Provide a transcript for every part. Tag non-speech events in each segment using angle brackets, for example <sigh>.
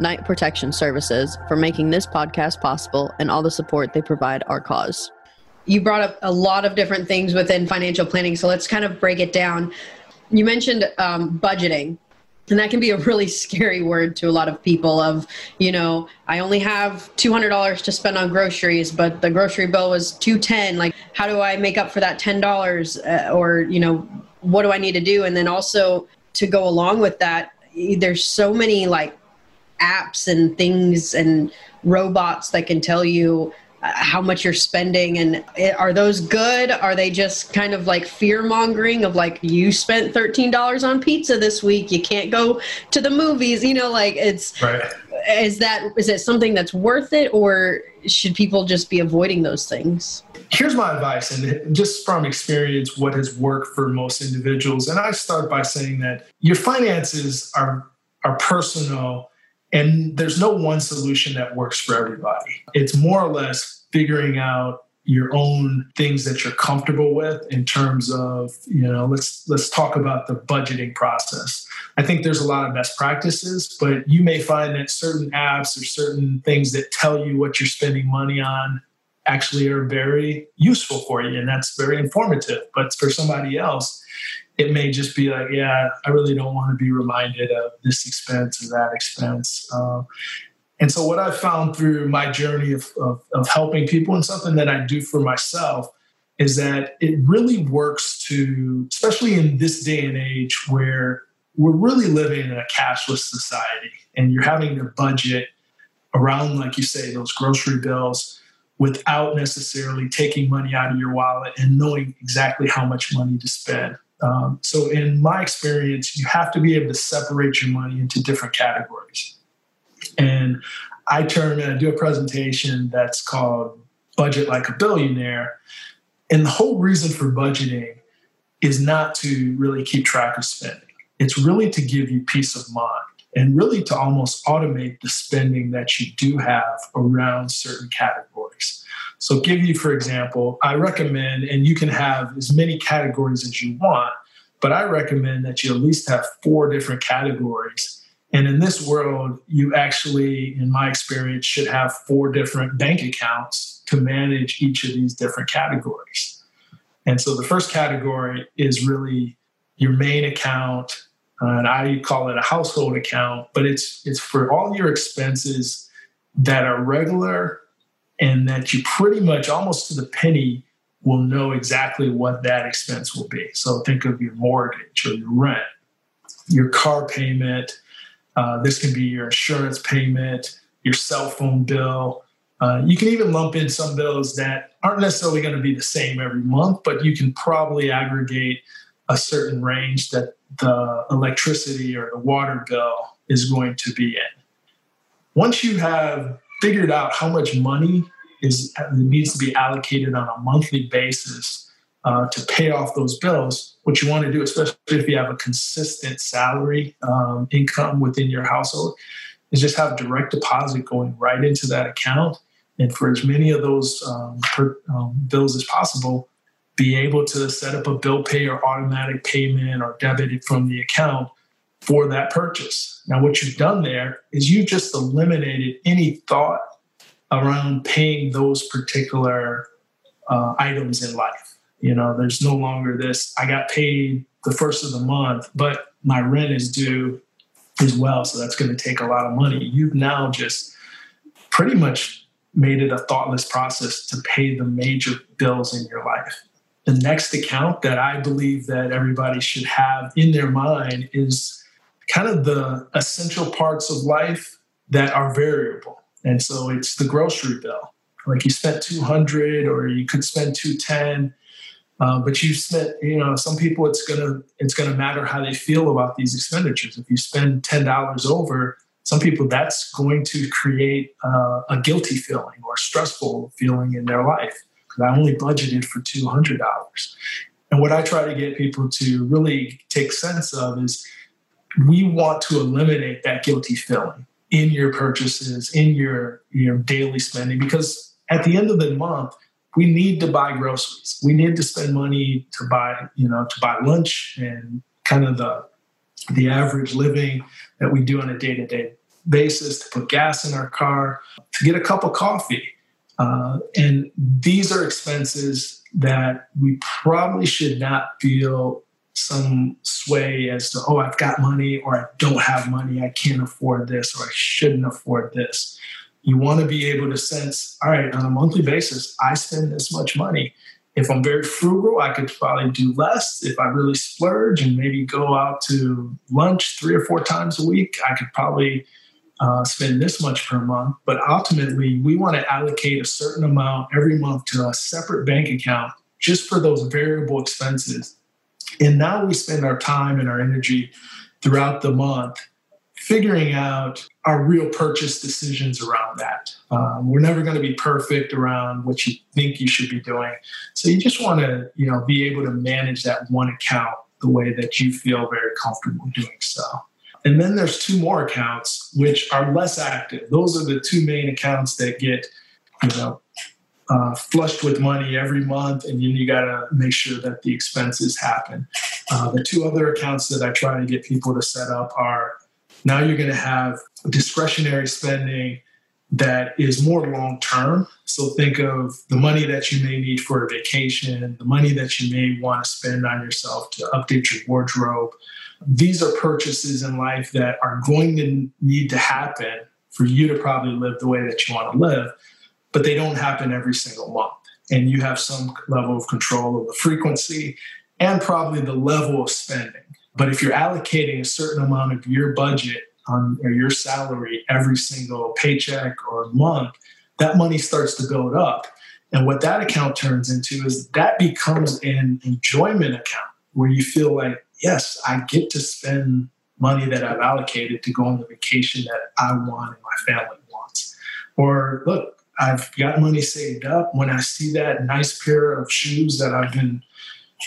Knight Protection Services, for making this podcast possible and all the support they provide our cause. You brought up a lot of different things within financial planning, so let's kind of break it down. You mentioned um, budgeting, and that can be a really <laughs> scary word to a lot of people of you know i only have $200 to spend on groceries but the grocery bill was 210 like how do i make up for that $10 uh, or you know what do i need to do and then also to go along with that there's so many like apps and things and robots that can tell you uh, how much you're spending. And are those good? Are they just kind of like fear mongering of like you spent $13 on pizza this week. You can't go to the movies. You know like it's right. is that is it something that's worth it or should people just be avoiding those things? Here's my advice and just from experience what has worked for most individuals. And i start by saying that your finances are are personal and there's no one solution that works for everybody. It's more or less figuring out your own things that you're comfortable with in terms of you know let's let's talk about the budgeting process i think there's a lot of best practices but you may find that certain apps or certain things that tell you what you're spending money on actually are very useful for you and that's very informative but for somebody else it may just be like, yeah, I really don't want to be reminded of this expense or that expense. Uh, and so, what I've found through my journey of, of, of, helping people and something that I do for myself is that it really works to, especially in this day and age where we're really living in a cashless society and you're having to budget around, like you say, those grocery bills without necessarily taking money out of your wallet and knowing exactly how much money to spend. Um, so, in my experience, you have to be able to separate your money into different categories. And I turn and I do a presentation that's called Budget Like a Billionaire. And the whole reason for budgeting is not to really keep track of spending, it's really to give you peace of mind and really to almost automate the spending that you do have around certain categories. So, give you, for example, I recommend, and you can have as many categories as you want, but I recommend that you at least have four different categories. And in this world, you actually, in my experience, should have four different bank accounts to manage each of these different categories. And so the first category is really your main account, uh, and I call it a household account, but it's it's for all your expenses that are regular and that you pretty much almost to the penny will know exactly what that expense will be. So think of your mortgage or your rent, your car payment. Uh, this can be your insurance payment, your cell phone bill. Uh, you can even lump in some bills that aren't necessarily going to be the same every month, but you can probably aggregate a certain range that the electricity or the water bill is going to be in. Once you have figured out how much money is needs to be allocated on a monthly basis uh, to pay off those bills. What you want to do, especially if you have a consistent salary um, income within your household, is just have direct deposit going right into that account, and for as many of those um, per, um, bills as possible, be able to set up a bill pay or automatic payment or debit it from the account for that purchase. Now, what you've done there is you've just eliminated any thought around paying those particular uh, items in life. You know, there's no longer this, I got paid the first of the month, but my rent is due as well. So that's going to take a lot of money. You've now just pretty much made it a thoughtless process to pay the major bills in your life. The next account that I believe that everybody should have in their mind is kind of the essential parts of life that are variable. And so it's the grocery bill. Like you spent 200 or you could spend 210. Uh, but you spent, you know, some people it's gonna it's gonna matter how they feel about these expenditures. If you spend ten dollars over, some people that's going to create uh, a guilty feeling or stressful feeling in their life because I only budgeted for $200. And what I try to get people to really take sense of is we want to eliminate that guilty feeling in your purchases, in your, your daily spending, because at the end of the month, we need to buy groceries. We need to spend money to buy, you know, to buy lunch and kind of the the average living that we do on a day-to-day basis, to put gas in our car, to get a cup of coffee. Uh, and these are expenses that we probably should not feel some sway as to, oh, I've got money or I don't have money, I can't afford this or I shouldn't afford this. You want to be able to sense, all right, on a monthly basis, I spend this much money. If I'm very frugal, I could probably do less. If I really splurge and maybe go out to lunch three or four times a week, I could probably uh, spend this much per month. But ultimately, we want to allocate a certain amount every month to a separate bank account just for those variable expenses. And now we spend our time and our energy throughout the month figuring out our real purchase decisions around that. Um, we're never going to be perfect around what you think you should be doing. So you just want to, you know, be able to manage that one account the way that you feel very comfortable doing so. And then there's two more accounts which are less active. Those are the two main accounts that get, you know, uh, flushed with money every month, and then you got to make sure that the expenses happen. Uh, the two other accounts that I try to get people to set up are now you're going to have discretionary spending that is more long term. So think of the money that you may need for a vacation, the money that you may want to spend on yourself to update your wardrobe, these are purchases in life that are going to need to happen for you to probably live the way that you want to live, but they don't happen every single month. And you have some level of control of the frequency and probably the level of spending. But if you're allocating a certain amount of your budget on or your salary every single paycheck or month, that money starts to build up. And what that account turns into is that becomes an enjoyment account where you feel like yes, I get to spend money that I've allocated to go on the vacation that I want and my family wants. Or look, I've got money saved up. When I see that nice pair of shoes that I've been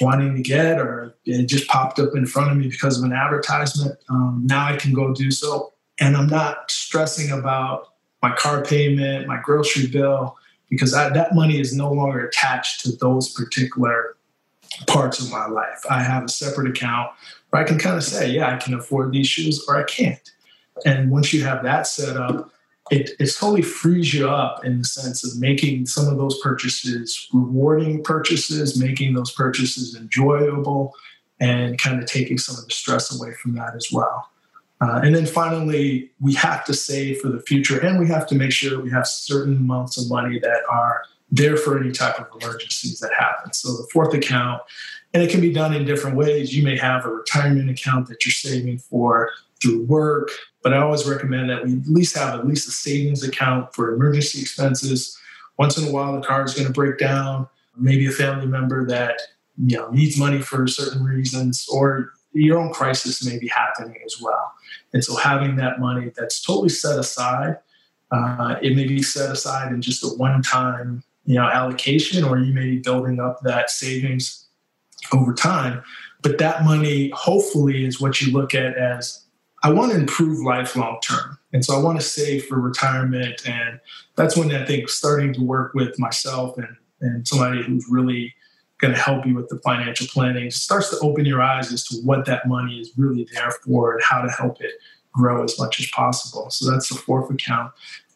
wanting to get, or it just popped up in front of me because of an advertisement, um, now I can go do so. And I'm not stressing about my car payment, my grocery bill, because I, that money is no longer attached to those particular parts of my life. I have a separate account where I can kind of say, yeah, I can afford these shoes or I can't. And once you have that set up, it, it totally frees you up in the sense of making some of those purchases rewarding purchases, making those purchases enjoyable, and kind of taking some of the stress away from that as well. Uh, and then finally, we have to save for the future and we have to make sure we have certain amounts of money that are there for any type of emergencies that happen. So the fourth account, and it can be done in different ways. You may have a retirement account that you're saving for through work, but I always recommend that we at least have at least a savings account for emergency expenses. Once in a while, the car is going to break down. Maybe a family member that you know needs money for certain reasons, or your own crisis may be happening as well. And so, having that money that's totally set aside, uh, it may be set aside in just a one-time you know allocation or you may be building up that savings over time but that money hopefully is what you look at as i want to improve life long term and so i want to save for retirement and that's when i think starting to work with myself and, and somebody who's really going to help you with the financial planning starts to open your eyes as to what that money is really there for and how to help it grow as much as possible so that's the fourth account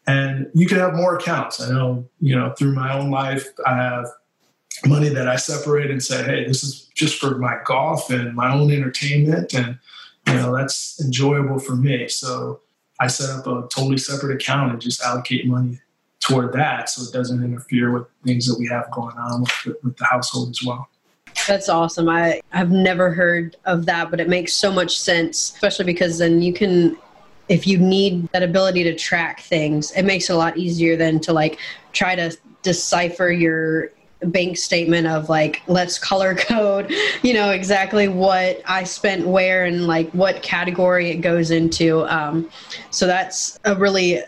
and you can have more accounts. I know, you know, through my own life, I have money that I separate and say, hey, this is just for my golf and my own entertainment. And, you know, that's enjoyable for me. So I set up a totally separate account and just allocate money toward that so it doesn't interfere with things that we have going on with, with the household as well. That's awesome. I, I've never heard of that, but it makes so much sense, especially because then you can if you need that ability to track things, it makes it a lot easier than to like try to decipher your bank statement of like let's color code <laughs> you know exactly what i spent where and like what category it goes into. Um, so that's a really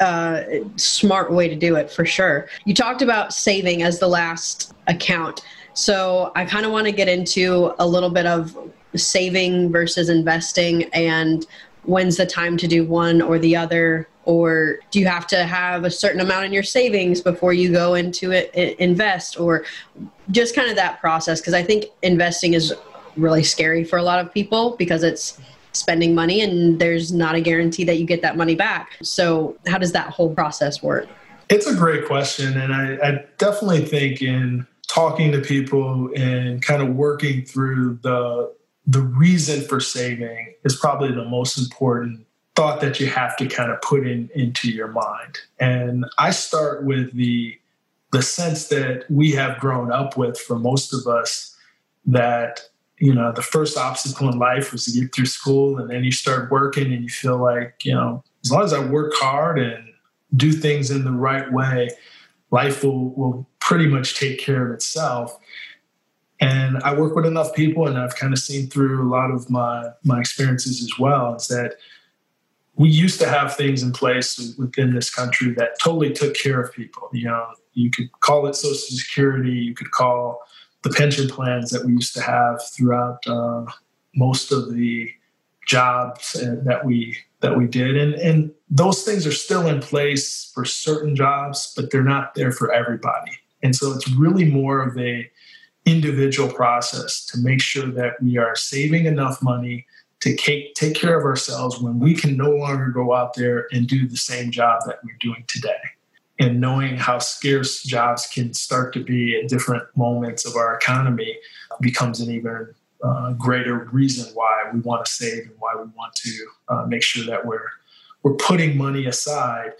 uh, smart way to do it for sure. You talked about saving as the last account. So i kind of want to get into a little bit of saving versus investing and when's the time to do one or the other or do you have to have a certain amount in your savings before you go into it invest or just kind of that process? Because i think investing is really scary for a lot of people because it's spending money and there's not a guarantee that you get that money back. So how does that whole process work? It's a great question and i, I definitely think in talking to people and kind of working through the the reason for saving is probably the most important thought that you have to kind of put in into your mind. And I start with the the sense that we have grown up with for most of us that you know the first obstacle in life was to get through school and then you start working and you feel like you know as long as i work hard and do things in the right way life will will pretty much take care of itself and i work with enough people and i've kind of seen through a lot of my my experiences as well is that we used to have things in place within this country that totally took care of people. You know, you could call it Social Security, you could call the pension plans that we used to have throughout uh, most of the jobs that we that we did, and and those things are still in place for certain jobs, but they're not there for everybody. And so it's really more of a individual process to make sure that we are saving enough money to take, take care of ourselves when we can no longer go out there and do the same job that we're doing today. And knowing how scarce jobs can start to be at different moments of our economy becomes an even uh, greater reason why we want to save and why we want to uh, make sure that we're we're putting money aside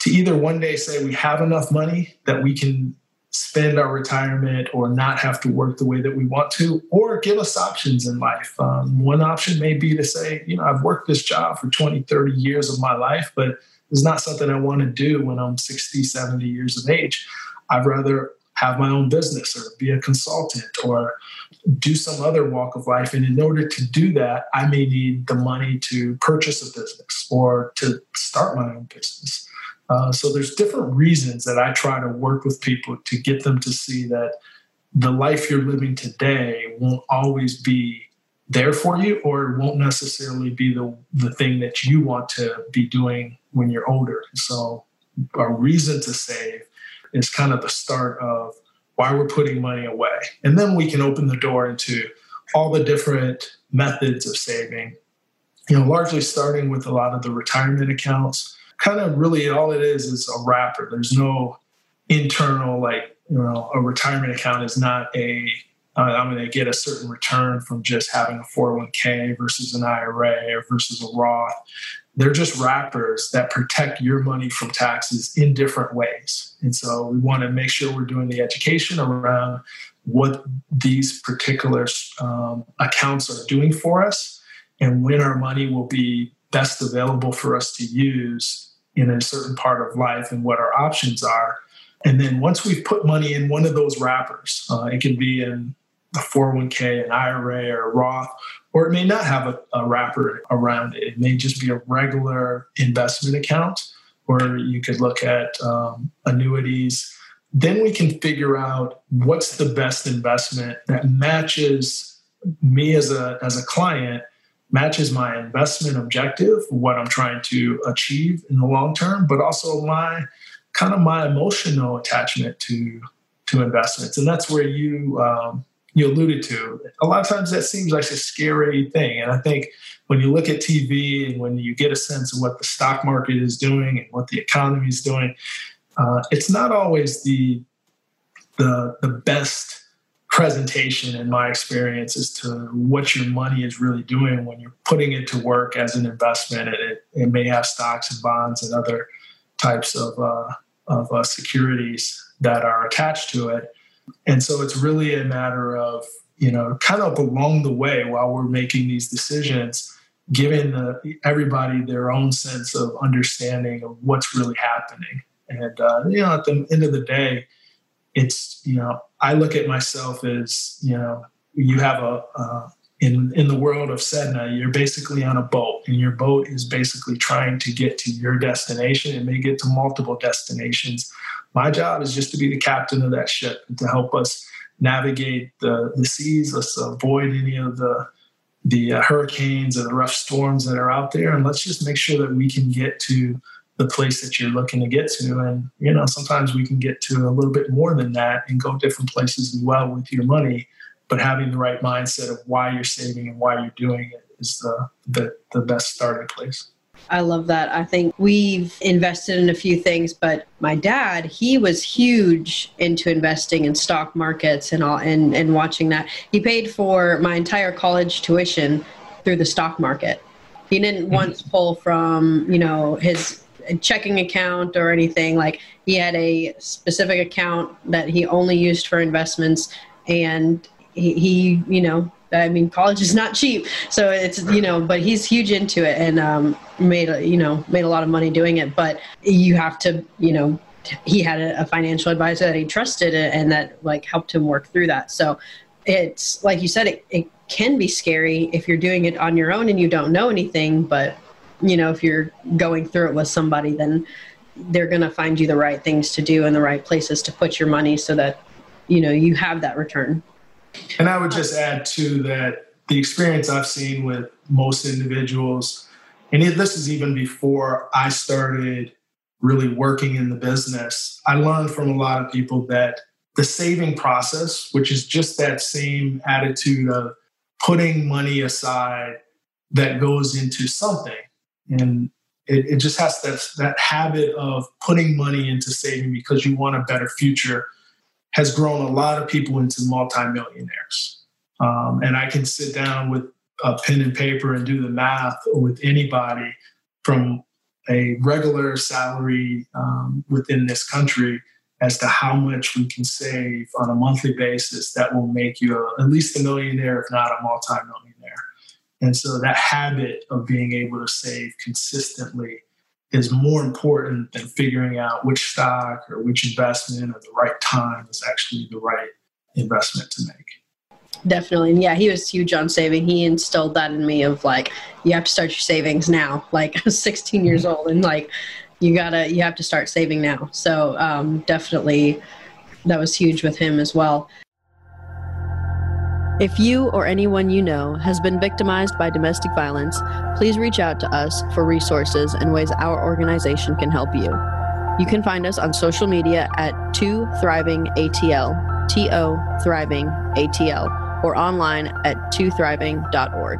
to either one day say we have enough money that we can spend our retirement or not have to work the way that we want to, or give us options in life. Um, one option may be to say, you know, I've worked this job for 20, 30 years of my life, but it's not something I want to do when I'm 60, 70 years of age. I'd rather have my own business or be a consultant or do some other walk of life. And in order to do that, I may need the money to purchase a business or to start my own business. Uh, so there's different reasons that I try to work with people to get them to see that the life you're living today won't always be there for you or it won't necessarily be the, the thing that you want to be doing when you're older. So a reason to save is kind of the start of why we're putting money away. And then we can open the door into all the different methods of saving. You know, largely starting with a lot of the retirement accounts kind of really all it is is a wrapper. There's no internal like you know a retirement account is not a uh, I'm going to get a certain return from just having a 401k versus an IRA or versus a Roth. They're just wrappers that protect your money from taxes in different ways. And so we want to make sure we're doing the education around what these particular um, accounts are doing for us and when our money will be best available for us to use in a certain part of life and what our options are. And then once we've put money in one of those wrappers, uh, it can be in a 401k, an IRA, or a Roth, or it may not have a, a wrapper around it. It may just be a regular investment account, or you could look at um, annuities. Then we can figure out what's the best investment that matches me as a as a client matches my investment objective, what I'm trying to achieve in the long term, but also my kind of my emotional attachment to to investments, and that's where you um, you alluded to. A lot of times that seems like a scary thing, and I think when you look at TV and when you get a sense of what the stock market is doing and what the economy is doing, uh, it's not always the the the best presentation in my experience as to what your money is really doing when you're putting it to work as an investment. It, it may have stocks and bonds and other types of, uh, of uh, securities that are attached to it. And so it's really a matter of you know kind of along the way while we're making these decisions giving the, everybody their own sense of understanding of what's really happening. And uh, you know at the end of the day it's you know I look at myself as you know you have a uh, in in the world of Sedna, you're basically on a boat, and your boat is basically trying to get to your destination. It may get to multiple destinations. My job is just to be the captain of that ship and to help us navigate the, the seas. Let's avoid any of the the uh, hurricanes and the rough storms that are out there, and let's just make sure that we can get to the place that you're looking to get to. And you know, sometimes we can get to a little bit more than that and go different places as well with your money but having the right mindset of why you're saving and why you're doing it is the, the, the best starting place. I love that. I think we've invested in a few things, but my dad, he was huge into investing in stock markets and all and, and watching that. He paid for my entire college tuition through the stock market. He didn't mm-hmm. once pull from, you know, his checking account or anything. Like he had a specific account that he only used for investments and he, he you know I mean, college is not cheap, so it's you know, but he's huge into it and um, made a, you know made a lot of money doing it. But you have to you know, he had a, a financial advisor that he trusted and that like helped him work through that. So it's like you said, it, it can be scary if you're doing it on your own and you don't know anything. But you know, if you're going through it with somebody, then they're going to find you the right things to do and the right places to put your money so that you know you have that return. And I would just add to that the experience I've seen with most individuals, and this is even before I started really working in the business, I learned from a lot of people that the saving process, which is just that same attitude of putting money aside that goes into something. And it, it just has that, that habit of putting money into saving because you want a better future has grown a lot of people into multimillionaires. Um, and I can sit down with a pen and paper and do the math with anybody from a regular salary um, within this country as to how much we can save on a monthly basis that will make you a, at least a millionaire, if not a multimillionaire. And so that habit of being able to save consistently is more important than figuring out which stock or which investment at the right time is actually the right investment to make. Definitely. And yeah, he was huge on saving. He instilled that in me of like, you have to start your savings now. <laughs> Like I was 16 years mm-hmm. old and like, you gotta, you have to start saving now. So um, definitely that was huge with him as well. If you or anyone you know has been victimized by domestic violence, please reach out to us for resources and ways our organization can help you. You can find us on social media at 2 Thriving ATL, T O Thriving ATL, or online at 2thriving.org.